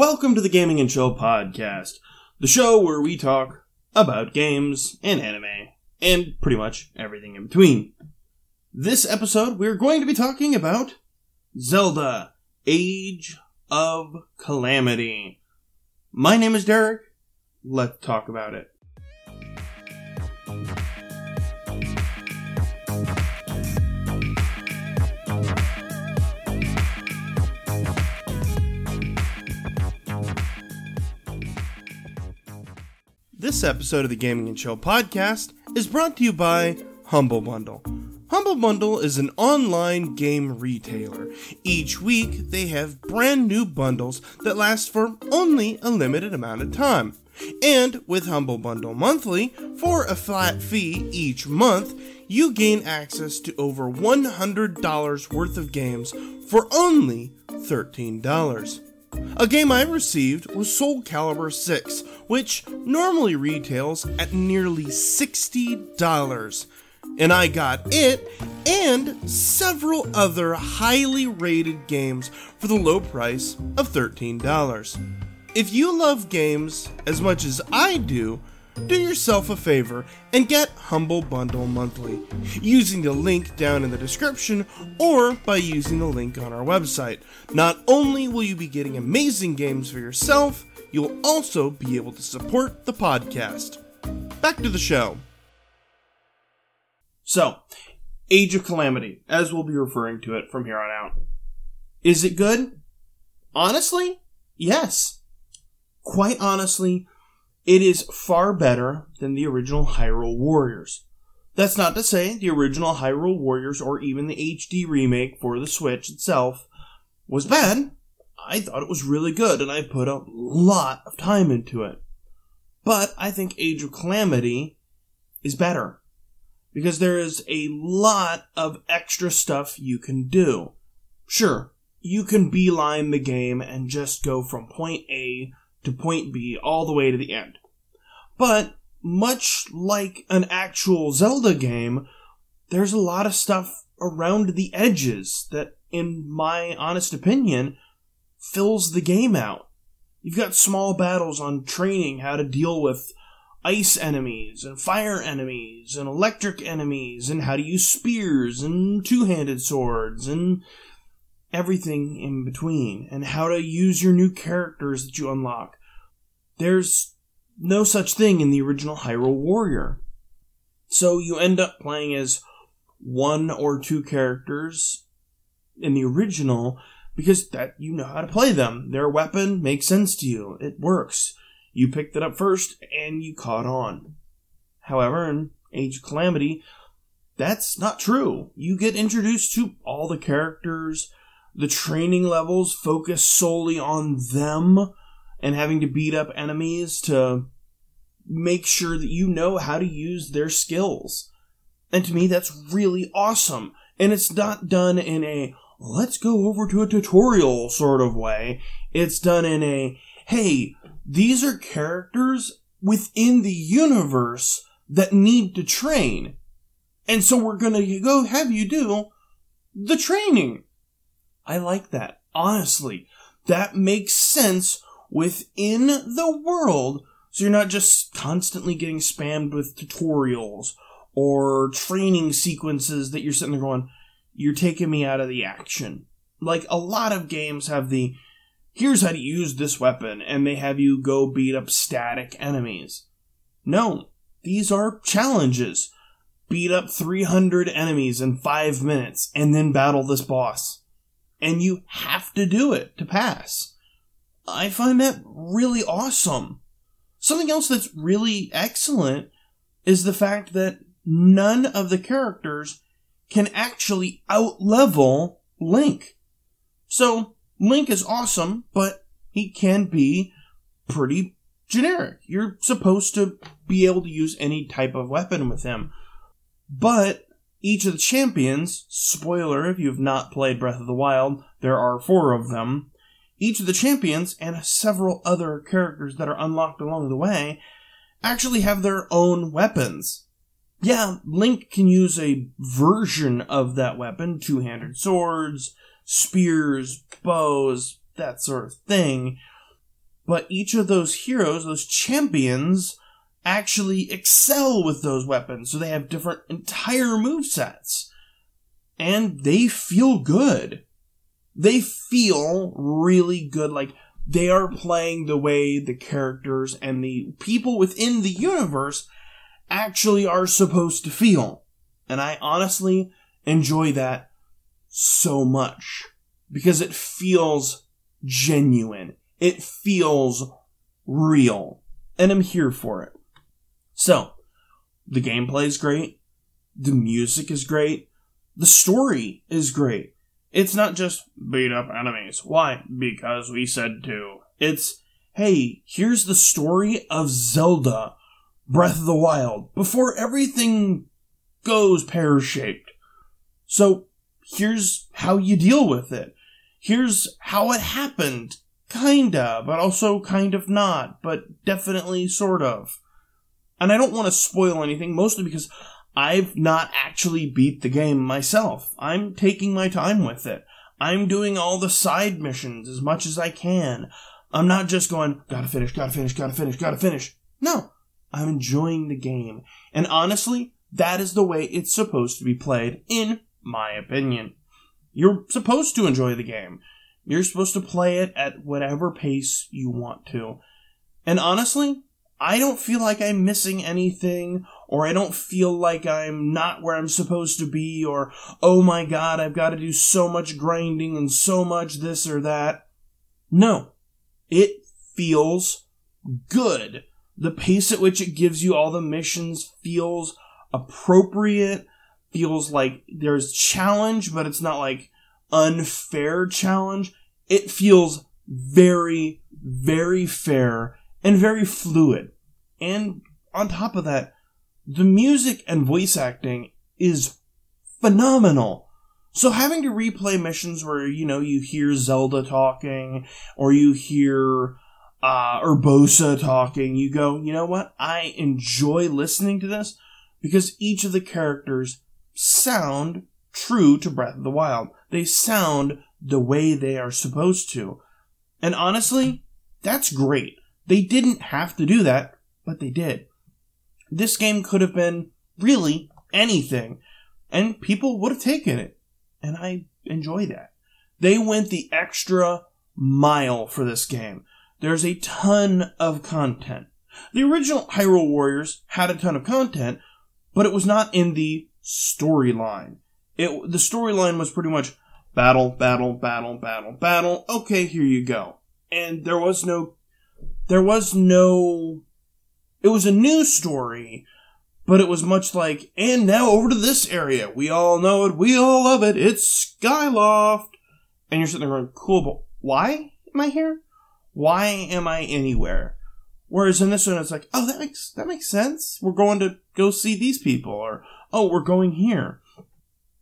Welcome to the Gaming and Chill podcast, the show where we talk about games and anime and pretty much everything in between. This episode, we're going to be talking about Zelda Age of Calamity. My name is Derek. Let's talk about it. This episode of the Gaming and Chill podcast is brought to you by Humble Bundle. Humble Bundle is an online game retailer. Each week, they have brand new bundles that last for only a limited amount of time. And with Humble Bundle Monthly, for a flat fee each month, you gain access to over $100 worth of games for only $13. A game I received was Soul Calibur 6, which normally retails at nearly $60. And I got it and several other highly rated games for the low price of $13. If you love games as much as I do, do yourself a favor and get Humble Bundle monthly using the link down in the description or by using the link on our website. Not only will you be getting amazing games for yourself, you'll also be able to support the podcast. Back to the show. So, Age of Calamity, as we'll be referring to it from here on out. Is it good? Honestly, yes. Quite honestly, it is far better than the original Hyrule Warriors. That's not to say the original Hyrule Warriors or even the HD remake for the Switch itself was bad. I thought it was really good and I put a lot of time into it. But I think Age of Calamity is better because there is a lot of extra stuff you can do. Sure, you can beeline the game and just go from point A to point B all the way to the end. But much like an actual Zelda game, there's a lot of stuff around the edges that, in my honest opinion, fills the game out. You've got small battles on training how to deal with ice enemies and fire enemies and electric enemies and how to use spears and two-handed swords and everything in between and how to use your new characters that you unlock. There's no such thing in the original Hyrule Warrior. So you end up playing as one or two characters in the original because that you know how to play them. Their weapon makes sense to you. It works. You picked it up first and you caught on. However, in Age of Calamity, that's not true. You get introduced to all the characters. The training levels focus solely on them and having to beat up enemies to make sure that you know how to use their skills. And to me, that's really awesome. And it's not done in a let's go over to a tutorial sort of way. It's done in a hey, these are characters within the universe that need to train. And so we're gonna go have you do the training. I like that. Honestly, that makes sense within the world so you're not just constantly getting spammed with tutorials or training sequences that you're sitting there going, you're taking me out of the action. Like a lot of games have the, here's how to use this weapon, and they have you go beat up static enemies. No, these are challenges. Beat up 300 enemies in 5 minutes and then battle this boss. And you have to do it to pass. I find that really awesome. Something else that's really excellent is the fact that none of the characters can actually outlevel Link. So, Link is awesome, but he can be pretty generic. You're supposed to be able to use any type of weapon with him. But each of the champions, spoiler if you have not played Breath of the Wild, there are four of them, each of the champions and several other characters that are unlocked along the way actually have their own weapons. Yeah, Link can use a version of that weapon, two-handed swords, spears, bows, that sort of thing. but each of those heroes, those champions, actually excel with those weapons. So they have different entire move sets. And they feel good. They feel really good. Like they are playing the way the characters and the people within the universe actually are supposed to feel. And I honestly enjoy that so much because it feels genuine. It feels real. And I'm here for it. So, the gameplay is great. The music is great. The story is great. It's not just beat up enemies. Why? Because we said to. It's, hey, here's the story of Zelda Breath of the Wild before everything goes pear shaped. So, here's how you deal with it. Here's how it happened. Kinda, but also kind of not, but definitely sort of. And I don't want to spoil anything, mostly because I've not actually beat the game myself. I'm taking my time with it. I'm doing all the side missions as much as I can. I'm not just going, gotta finish, gotta finish, gotta finish, gotta finish. No, I'm enjoying the game. And honestly, that is the way it's supposed to be played, in my opinion. You're supposed to enjoy the game. You're supposed to play it at whatever pace you want to. And honestly, I don't feel like I'm missing anything, or I don't feel like I'm not where I'm supposed to be, or, oh my god, I've got to do so much grinding and so much this or that. No. It feels good. The pace at which it gives you all the missions feels appropriate, feels like there's challenge, but it's not like unfair challenge. It feels very, very fair and very fluid. And on top of that, the music and voice acting is phenomenal. So having to replay missions where, you know, you hear Zelda talking, or you hear, uh, Urbosa talking, you go, you know what? I enjoy listening to this because each of the characters sound true to Breath of the Wild. They sound the way they are supposed to. And honestly, that's great. They didn't have to do that, but they did. This game could have been really anything, and people would have taken it. And I enjoy that. They went the extra mile for this game. There's a ton of content. The original Hyrule Warriors had a ton of content, but it was not in the storyline. It the storyline was pretty much battle, battle, battle, battle, battle. Okay, here you go. And there was no there was no it was a new story, but it was much like, and now over to this area. We all know it, we all love it, it's Skyloft. And you're sitting there going, cool, but why am I here? Why am I anywhere? Whereas in this one, it's like, oh, that makes that makes sense. We're going to go see these people, or oh, we're going here.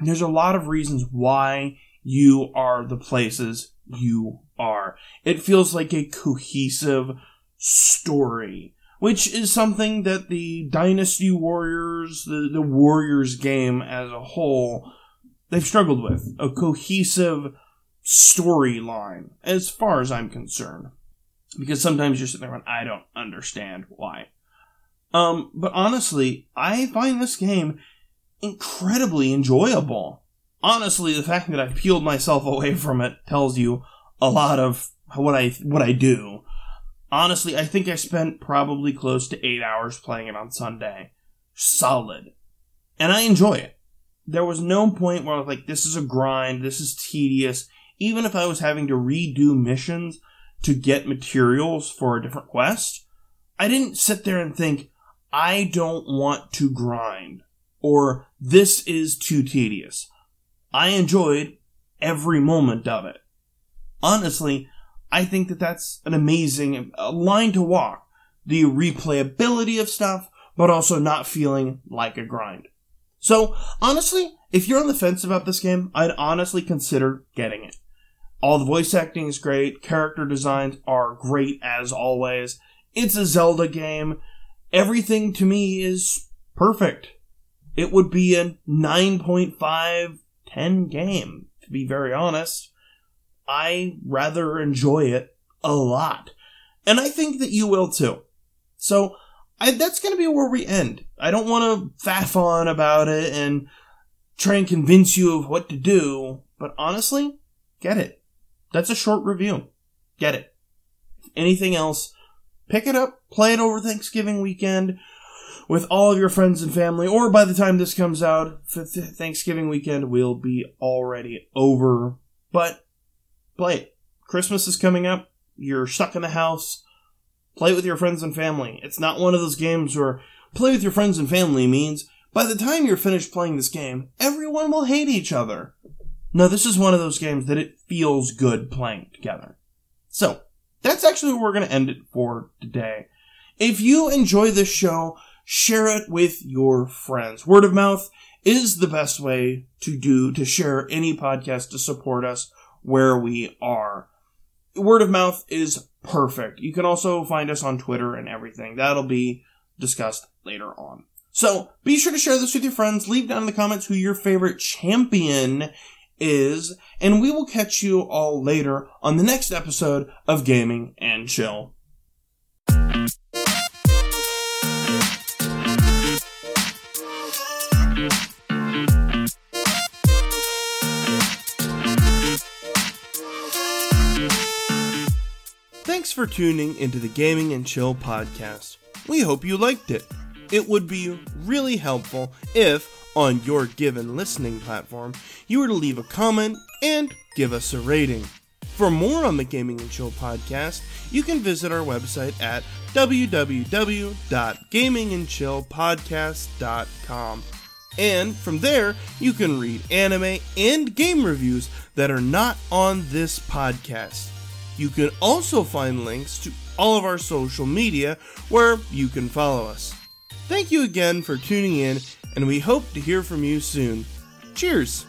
There's a lot of reasons why you are the places you are. It feels like a cohesive story, which is something that the Dynasty Warriors, the, the Warriors game as a whole, they've struggled with. A cohesive storyline, as far as I'm concerned. Because sometimes you're sitting there and I don't understand why. Um, but honestly, I find this game incredibly enjoyable. Honestly, the fact that I've peeled myself away from it tells you a lot of what I what I do. Honestly, I think I spent probably close to eight hours playing it on Sunday. Solid. And I enjoy it. There was no point where I was like, this is a grind, this is tedious. Even if I was having to redo missions to get materials for a different quest, I didn't sit there and think, I don't want to grind, or this is too tedious. I enjoyed every moment of it. Honestly, I think that that's an amazing line to walk. The replayability of stuff, but also not feeling like a grind. So, honestly, if you're on the fence about this game, I'd honestly consider getting it. All the voice acting is great, character designs are great as always. It's a Zelda game. Everything to me is perfect. It would be a 9.5 10 game, to be very honest. I rather enjoy it a lot. And I think that you will too. So I, that's going to be where we end. I don't want to faff on about it and try and convince you of what to do, but honestly, get it. That's a short review. Get it. Anything else, pick it up, play it over Thanksgiving weekend with all of your friends and family, or by the time this comes out, Thanksgiving weekend will be already over. But play. Christmas is coming up. You're stuck in the house. Play it with your friends and family. It's not one of those games where play with your friends and family means by the time you're finished playing this game, everyone will hate each other. No, this is one of those games that it feels good playing together. So, that's actually where we're going to end it for today. If you enjoy this show, share it with your friends. Word of mouth is the best way to do, to share any podcast to support us where we are. Word of mouth is perfect. You can also find us on Twitter and everything. That'll be discussed later on. So be sure to share this with your friends. Leave down in the comments who your favorite champion is, and we will catch you all later on the next episode of Gaming and Chill. For tuning into the Gaming and Chill podcast. We hope you liked it. It would be really helpful if on your given listening platform, you were to leave a comment and give us a rating. For more on the Gaming and Chill podcast, you can visit our website at www.gamingandchillpodcast.com. And from there, you can read anime and game reviews that are not on this podcast. You can also find links to all of our social media where you can follow us. Thank you again for tuning in and we hope to hear from you soon. Cheers!